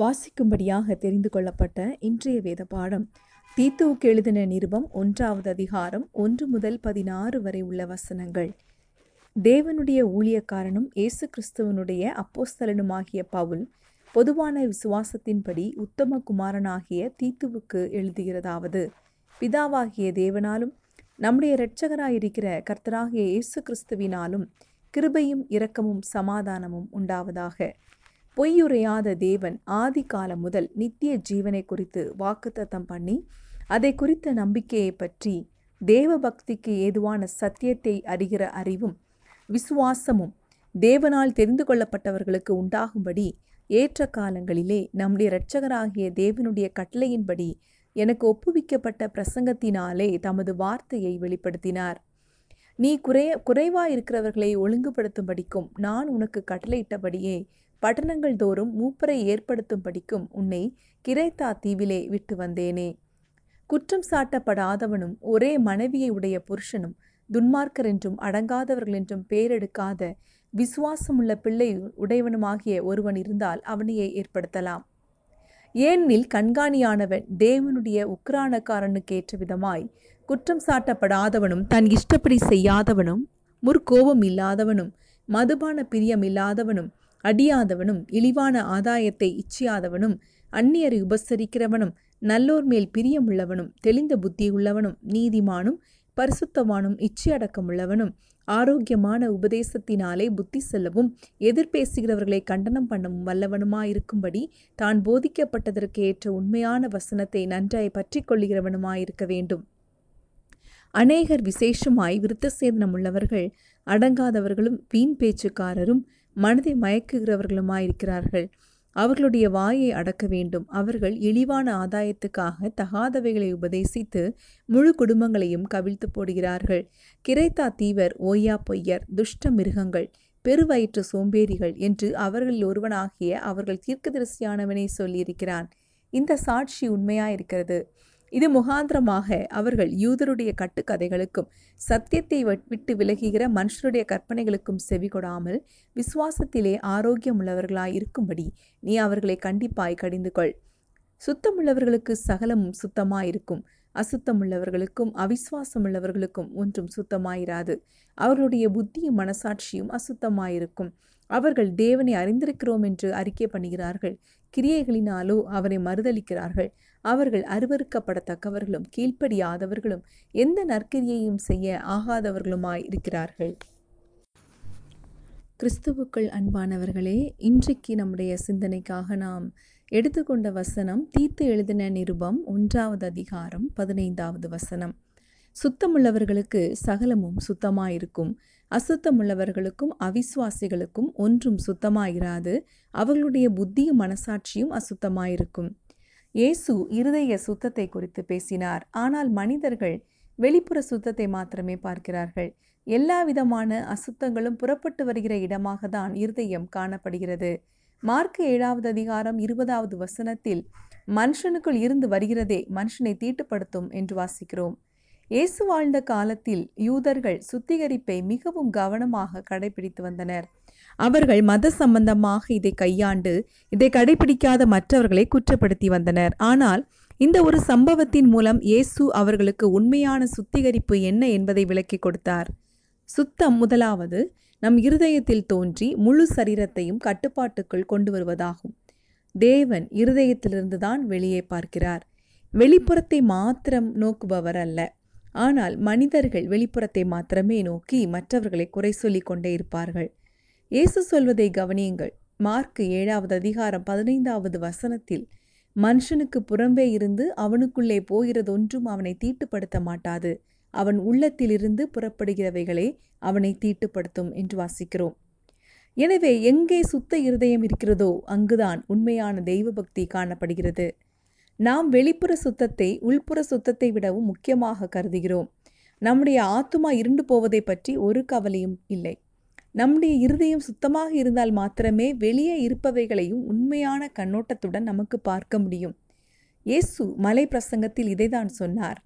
வாசிக்கும்படியாக தெரிந்து கொள்ளப்பட்ட இன்றைய வேத பாடம். தீத்துவுக்கு எழுதின நிருபம் ஒன்றாவது அதிகாரம் ஒன்று முதல் பதினாறு வரை உள்ள வசனங்கள். தேவனுடைய ஊழியக்காரனும் இயேசு கிறிஸ்துவனுடைய அப்போஸ்தலனுமாகிய பவுல் பொதுவான விசுவாசத்தின்படி உத்தம குமாரனாகிய தீத்துவுக்கு எழுதுகிறதாவது. பிதாவாகிய தேவனாலும் நம்முடைய இரட்சகராயிருக்கிற கர்த்தராகிய இயேசு கிறிஸ்துவினாலும் கிருபையும் இரக்கமும் சமாதானமும் உண்டாவதாக. பொய்யுரையாத தேவன் ஆதி காலம் முதல் நித்திய ஜீவனை குறித்து வாக்குத்தத்தம் பண்ணி அதை குறித்த நம்பிக்கையை பற்றி தேவ பக்திக்கு ஏதுவான சத்தியத்தை அறிகிற அறிவும் விசுவாசமும் தேவனால் தெரிந்து கொள்ளப்பட்டவர்களுக்கு உண்டாகும்படி ஏற்ற காலங்களிலே நம்முடைய இரட்சகராகிய தேவனுடைய கட்டளையின்படி எனக்கு ஒப்புவிக்கப்பட்ட பிரசங்கத்தினாலே தமது வார்த்தையை வெளிப்படுத்தினார். நீ குறைய குறைவாக இருக்கிறவர்களை ஒழுங்குபடுத்தும்படிக்கும் நான் உனக்கு கட்டளையிட்டபடியே பட்டணங்கள் தோறும் மூப்பரை ஏற்படுத்தும்படிக்கும் உன்னை கிரைத்தா தீவிலே விட்டு வந்தேனே. குற்றம் சாட்டப்படாதவனும் ஒரே மனைவியை உடைய புருஷனும் துன்மார்க்கர் என்றும் அடங்காதவர்கள் என்றும் பேரெடுக்காத விசுவாசமுள்ள பிள்ளை உடையவனுமாகிய ஒருவன் இருந்தால் அவனையே ஏற்படுத்தலாம். ஏனெனில் கண்காணியானவன் தேவனுடைய உக்ரானக்காரனுக்கு ஏற்ற விதமாய் குற்றம் சாட்டப்படாதவனும் தன் இஷ்டப்படி செய்யாதவனும் முற்கோபம் இல்லாதவனும் மதுபான பிரியம் இல்லாதவனும் அடியாதவனும் இழிவான ஆதாயத்தை இச்சியாதவனும் அந்நியரை உபசரிக்கிறவனும் நல்லோர் மேல் பிரியமுள்ளவனும் தெளிந்த புத்தியுள்ளவனும் நீதிமானும் பரிசுத்தவானும் இச்சையடக்கமுள்ளவனும் ஆரோக்கியமான உபதேசத்தினாலே புத்தி செல்லவும் எதிர்பேசுகிறவர்களை கண்டனம் பண்ணவும் வல்லவனுமாயிருக்கும்படி தான் போதிக்கப்பட்டதற்கு ஏற்ற உண்மையான வசனத்தை நன்றாய் பற்றி கொள்ளுகிறவனுமாயிருக்க வேண்டும். அநேகர் விசேஷமாய் விருத்தசேதனம் உள்ளவர்கள் அடங்காதவர்களும் வீண் பேச்சுக்காரரும் மனதை மயக்குகிறவர்களுமாயிருக்கிறார்கள். அவர்களுடைய வாயை அடக்க வேண்டும். அவர்கள் இழிவான ஆதாயத்துக்காக தகாதவைகளை உபதேசித்து முழு குடும்பங்களையும் கவிழ்த்து போடுகிறார்கள். கிரைத்தா தீவர் ஓயா பொய்யர் துஷ்ட மிருகங்கள் பெருவயிற்று சோம்பேறிகள் என்று அவர்களில் ஒருவனாகிய அவர்கள் தீர்க்கதரிசியானவனை சொல்லியிருக்கிறான். இந்த சாட்சி உண்மையாயிருக்கிறது. இது முகாந்திரமாக அவர்கள் யூதருடைய கட்டுக்கதைகளுக்கும் சத்தியத்தை விட்டு விலகுகிற மனுஷருடைய கற்பனைகளுக்கும் செவி கொடாமல் விசுவாசத்திலே ஆரோக்கியம் உள்ளவர்களாய் இருக்கும்படி நீ அவர்களை கண்டிப்பாய் கடிந்து கொள் சுத்தமுள்ளவர்களுக்கு சகலமும் சுத்தமாயிருக்கும். அசுத்தமுள்ளவர்களுக்கும் அவிசுவாசமுள்ளவர்களுக்கும் ஒன்றும் சுத்தமாயிராது. அவர்களுடைய புத்தியும் மனசாட்சியும் அசுத்தமாயிருக்கும். அவர்கள் தேவனை அறிந்திருக்கிறோம் என்று அறிக்கை பண்ணுகிறார்கள். கிரியைகளினாலோ அவரை மறுதளிக்கிறார்கள் அவர்கள் அருவறுக்கப்படத்தக்கவர்களும் கீழ்ப்படியாதவர்களும் எந்த நற்கிரியையும் செய்ய ஆகாதவர்களுமாய் இருக்கிறார்கள். கிறிஸ்துவுக்குள் அன்பானவர்களே இன்றைக்கு நம்முடைய சிந்தனைக்காக நாம் எடுத்துக்கொண்ட வசனம் தீர்த்து எழுதின நிருபம் ஒன்றாவது அதிகாரம் பதினைந்தாவது வசனம். சுத்தமுள்ளவர்களுக்கு சகலமும் சுத்தமாயிருக்கும். அசுத்தமுள்ளவர்களுக்கும் அவிசுவாசிகளுக்கும் ஒன்றும் சுத்தமாயிராது. அவர்களுடைய புத்தியும் மனசாட்சியும் அசுத்தமாயிருக்கும். இயேசு இருதய சுத்தத்தை குறித்து பேசினார். ஆனால் மனிதர்கள் வெளிப்புற சுத்தத்தை மாத்திரமே பார்க்கிறார்கள். எல்லா விதமான அசுத்தங்களும் புறப்பட்டு வருகிற இடமாக தான் இருதயம் காணப்படுகிறது. மார்க் ஏழாவது அதிகாரம் இருபதாவது வசனத்தில் மனுஷனுக்குள் இருந்து வருகிறதே மனுஷனை தீட்டுப்படுத்தும் என்று வாசிக்கிறோம். இயேசு வாழ்ந்த காலத்தில் யூதர்கள் சுத்திகரிப்பை மிகவும் கவனமாக கடைபிடித்து வந்தனர். அவர்கள் மத சம்பந்தமாக இதை கையாண்டு இதை கடைபிடிக்காத மற்றவர்களை குற்றப்படுத்தி வந்தனர். ஆனால் இந்த ஒரு சம்பவத்தின் மூலம் இயேசு அவர்களுக்கு உண்மையான சுத்திகரிப்பு என்ன என்பதை விளக்கி கொடுத்தார். சுத்தம் முதலாவது நம் இருதயத்தில் தோன்றி முழு சரீரத்தையும் கட்டுப்பாட்டுக்குள் கொண்டு வருவதாகும். தேவன் இருதயத்திலிருந்து தான் வெளியே பார்க்கிறார். வெளிப்புறத்தை மாத்திரம் நோக்குபவர் அல்ல. ஆனால் மனிதர்கள் வெளிப்புறத்தை மாத்திரமே நோக்கி மற்றவர்களை குறை சொல்லி கொண்டே இருப்பார்கள். இயேசு சொல்வதை கவனியுங்கள். மார்க் ஏழாவது அதிகாரம் பதினைந்தாவது வசனத்தில் மனுஷனுக்கு புறம்பே இருந்து அவனுக்குள்ளே போகிறதொன்றும் அவனை தீட்டுப்படுத்த மாட்டாது. அவன் உள்ளத்திலிருந்து புறப்படுகிறவைகளே அவனை தீட்டுப்படுத்தும் என்று வாசிக்கிறோம். எனவே எங்கே சுத்த இருதயம் இருக்கிறதோ அங்குதான் உண்மையான தெய்வ பக்தி காணப்படுகிறது. நாம் வெளிப்புற சுத்தத்தை உள்புற சுத்தத்தை விடவும் முக்கியமாக கருதுகிறோம். நம்முடைய ஆத்துமா இருண்டு போவதை பற்றி ஒரு கவலையும் இல்லை. நம்முடைய இருதயம் சுத்தமாக இருந்தால் மாத்திரமே வெளியே இருப்பவைகளையும் உண்மையான கண்ணோட்டத்துடன் நமக்கு பார்க்க முடியும். இயேசு மலை பிரசங்கத்தில் இதைதான் சொன்னார்.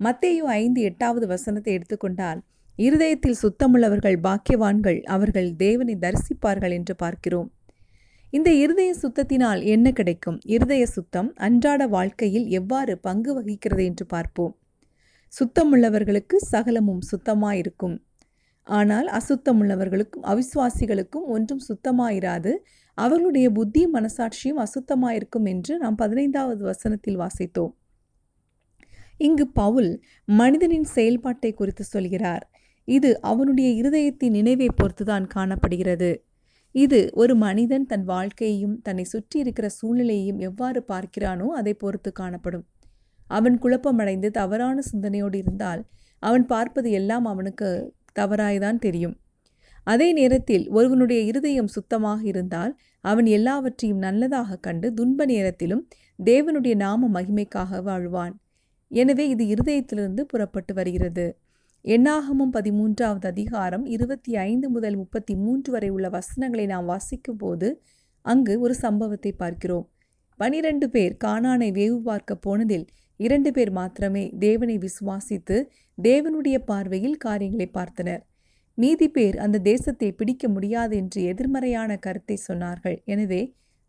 மத்தேயு ஐந்து எட்டாவது வசனத்தை எடுத்துக்கொண்டால் இருதயத்தில் சுத்தமுள்ளவர்கள் பாக்கியவான்கள் அவர்கள் தேவனை தரிசிப்பார்கள் என்று பார்க்கிறோம். இந்த இருதய சுத்தத்தினால் என்ன கிடைக்கும்? இருதய சுத்தம் அன்றாட வாழ்க்கையில் எவ்வாறு பங்கு வகிக்கிறது என்று பார்ப்போம். சுத்தமுள்ளவர்களுக்கு சகலமும் சுத்தமாயிருக்கும். ஆனால் அசுத்தமுள்ளவர்களுக்கும் அவிசுவாசிகளுக்கும் ஒன்றும் சுத்தமாயிராது. அவர்களுடைய புத்தி மனசாட்சியும் அசுத்தமாயிருக்கும் என்று நாம் பதினைந்தாவது வசனத்தில் வாசித்தோம். இங்கு பவுல் மனிதனின் செயல்பாட்டை குறித்து சொல்கிறார். இது அவனுடைய இருதயத்தின் நினைவை பொறுத்துதான் காணப்படுகிறது. இது ஒரு மனிதன் தன் வாழ்க்கையையும் தன்னை சுற்றி இருக்கிற சூழ்நிலையையும் எவ்வாறு பார்க்கிறானோ அதை பொறுத்து காணப்படும். அவன் குழப்பமடைந்து தவறான சிந்தனையோடு இருந்தால் அவன் பார்ப்பது எல்லாம் அவனுக்கு தவறாய்தான் தெரியும். அதே நேரத்தில் ஒருவனுடைய இருதயம் சுத்தமாக இருந்தால் அவன் எல்லாவற்றையும் நல்லதாக கண்டு துன்ப நேரத்திலும் தேவனுடைய நாம மகிமைக்காக வாழ்வான். எனவே இது இருதயத்திலிருந்து புறப்பட்டு வருகிறது. எண்ணாகமும் பதிமூன்றாவது அதிகாரம் இருபத்தி ஐந்து முதல் முப்பத்தி மூன்று வரை உள்ள வசனங்களை நாம் வாசிக்கும் போது அங்கு ஒரு சம்பவத்தை பார்க்கிறோம். பனிரெண்டு பேர் கானானை வேவு பார்க்க போனதில் இரண்டு பேர் மாத்திரமே தேவனை விசுவாசித்து தேவனுடைய பார்வையில் காரியங்களை பார்த்தனர். மீதி பேர் அந்த தேசத்தை பிடிக்க முடியாது என்று எதிர்மறையான கருத்தை சொன்னார்கள். எனவே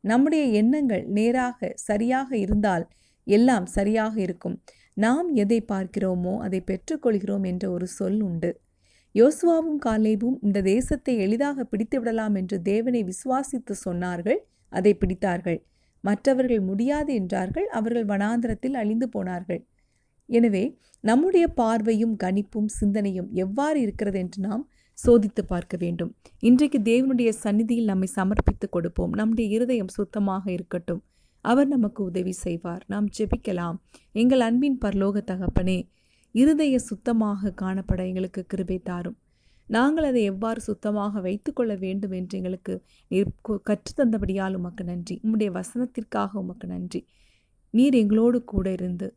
நம்முடைய எண்ணங்கள் நேராக சரியாக இருந்தால் எல்லாம் சரியாக இருக்கும். நாம் எதை பார்க்கிறோமோ அதை பெற்றுக்கொள்கிறோம் என்ற ஒரு சொல் உண்டு. யோசுவாவும் காலேபும் இந்த தேசத்தை எளிதாக பிடித்து விடலாம் என்று தேவனை விசுவாசித்து சொன்னார்கள் அதை பிடித்தார்கள். மற்றவர்கள் முடியாது என்றார்கள் அவர்கள் வனாந்திரத்தில் அழிந்து போனார்கள். எனவே நம்முடைய பார்வையும் கணிப்பும் சிந்தனையும் எவ்வாறு இருக்கிறது என்று நாம் சோதித்து பார்க்க வேண்டும். இன்றைக்கு தேவனுடைய சந்நிதியில் நம்மை சமர்ப்பித்து கொடுப்போம். நம்முடைய இருதயம் சுத்தமாக இருக்கட்டும். அவர் நமக்கு உதவி செய்வார். நாம் ஜெபிக்கலாம். எங்கள் அன்பின் பரலோக தகப்பனே இருதய சுத்தமாக காணப்பட எங்களுக்கு கிருபை தாரும். நாங்கள் அதை எவ்வாறு சுத்தமாக வைத்துக்கொள்ள வேண்டும் என்று எங்களுக்கு நீர் கற்றுத்தந்தபடியால் உமக்கு நன்றி. உம்முடைய வசனத்திற்காக உமக்கு நன்றி. நீர் எங்களோடு கூட இருந்து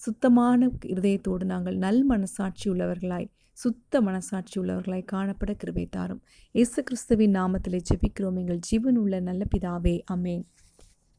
சுத்தமான இருதயத்தோடு நாங்கள் நல் மனசாட்சி உள்ளவர்களாய் சுத்த மனசாட்சி உள்ளவர்களாய் காணப்பட கிருபை தாரும். இயேசு கிறிஸ்துவின் நாமத்திலே ஜெபிக்கிறோம். எங்கள் ஜீவன் உள்ள நல்ல பிதாவே. அமேன்